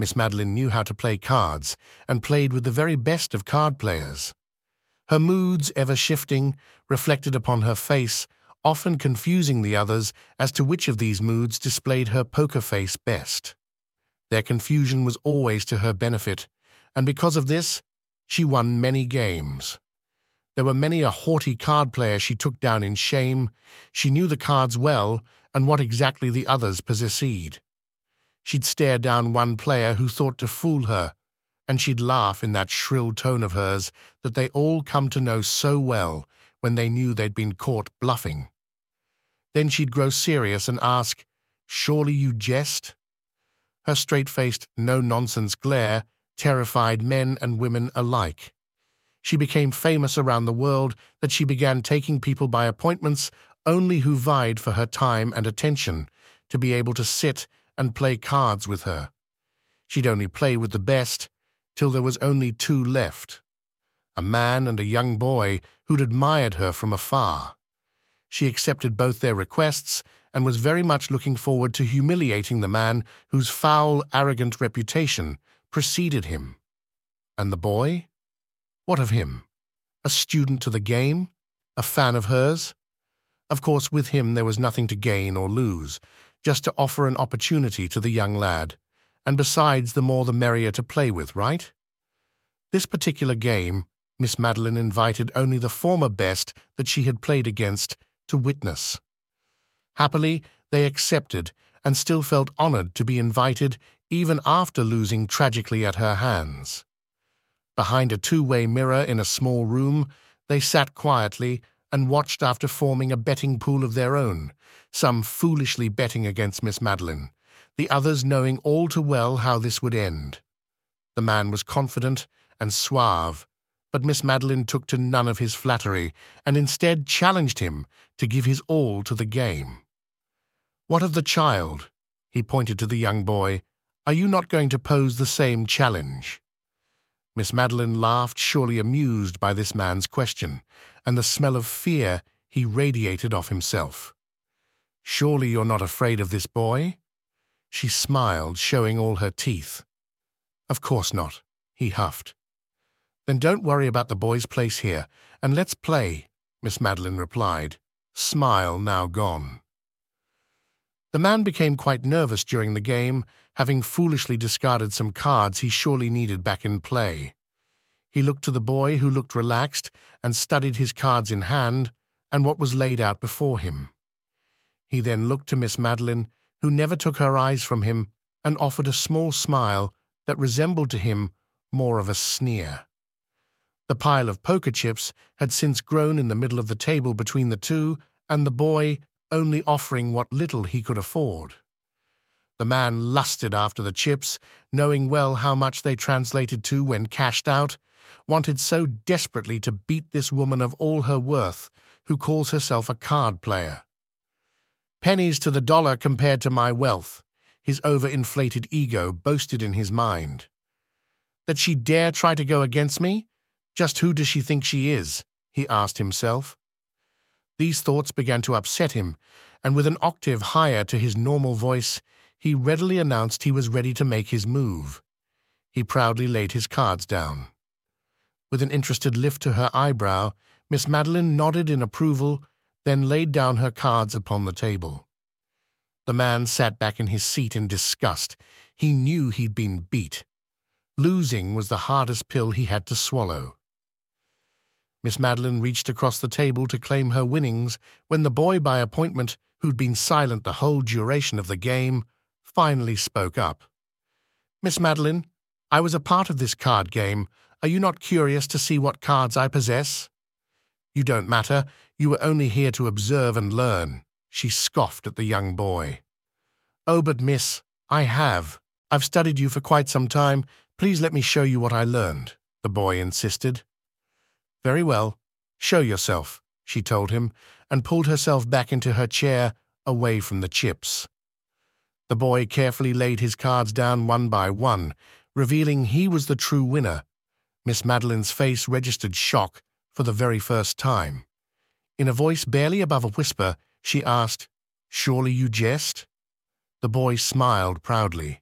Miss Madeline knew how to play cards and played with the very best of card players. Her moods, ever shifting, reflected upon her face, often confusing the others as to which of these moods displayed her poker face best. Their confusion was always to her benefit, and because of this, she won many games. There were many a haughty card player she took down in shame. She knew the cards well and what exactly the others possessed. She'd stare down one player who thought to fool her, and she'd laugh in that shrill tone of hers that they all come to know so well when they knew they'd been caught bluffing. Then she'd grow serious and ask, Surely you jest? Her straight-faced, no-nonsense glare terrified men and women alike. She became famous around the world that she began taking people by appointments only who vied for her time and attention to be able to sit and play cards with her. She'd only play with the best till there was only two left a man and a young boy who'd admired her from afar. She accepted both their requests and was very much looking forward to humiliating the man whose foul, arrogant reputation preceded him. And the boy? What of him? A student to the game? A fan of hers? Of course, with him there was nothing to gain or lose, just to offer an opportunity to the young lad, and besides, the more the merrier to play with, right? This particular game, Miss Madeline invited only the former best that she had played against to witness. Happily, they accepted and still felt honored to be invited even after losing tragically at her hands. Behind a two-way mirror in a small room, they sat quietly and watched after forming a betting pool of their own, some foolishly betting against Miss Madeline, the others knowing all too well how this would end. The man was confident and suave, but Miss Madeline took to none of his flattery and instead challenged him to give his all to the game. What of the child? He pointed to the young boy. Are you not going to pose the same challenge? Miss Madeline laughed, surely amused by this man's question, and the smell of fear he radiated off himself. Surely you're not afraid of this boy? She smiled, showing all her teeth. Of course not, he huffed. Then don't worry about the boy's place here, and let's play, Miss Madeline replied, smile now gone. The man became quite nervous during the game, having foolishly discarded some cards he surely needed back in play. He looked to the boy, who looked relaxed, and studied his cards in hand and what was laid out before him. He then looked to Miss Madeline, who never took her eyes from him, and offered a small smile that resembled to him more of a sneer. The pile of poker chips had since grown in the middle of the table between the two, and the boy only offering what little he could afford. The man lusted after the chips, knowing well how much they translated to when cashed out, wanted so desperately to beat this woman of all her worth, who calls herself a card player. Pennies to the dollar compared to my wealth, his overinflated ego boasted in his mind. That she dare try to go against me? Just who does she think she is? he asked himself. These thoughts began to upset him, and with an octave higher to his normal voice, he readily announced he was ready to make his move. He proudly laid his cards down. With an interested lift to her eyebrow, Miss Madeline nodded in approval, then laid down her cards upon the table. The man sat back in his seat in disgust. He knew he'd been beat. Losing was the hardest pill he had to swallow. Miss Madeline reached across the table to claim her winnings when the boy by appointment, who'd been silent the whole duration of the game, finally spoke up. Miss Madeline, I was a part of this card game. Are you not curious to see what cards I possess? You don't matter. You were only here to observe and learn. She scoffed at the young boy. Oh, but miss, I have. I've studied you for quite some time. Please let me show you what I learned, the boy insisted. Very well. Show yourself, she told him, and pulled herself back into her chair, away from the chips. The boy carefully laid his cards down one by one, revealing he was the true winner Miss Madeline's face registered shock for the very first time. In a voice barely above a whisper, she asked, Surely you jest? The boy smiled proudly.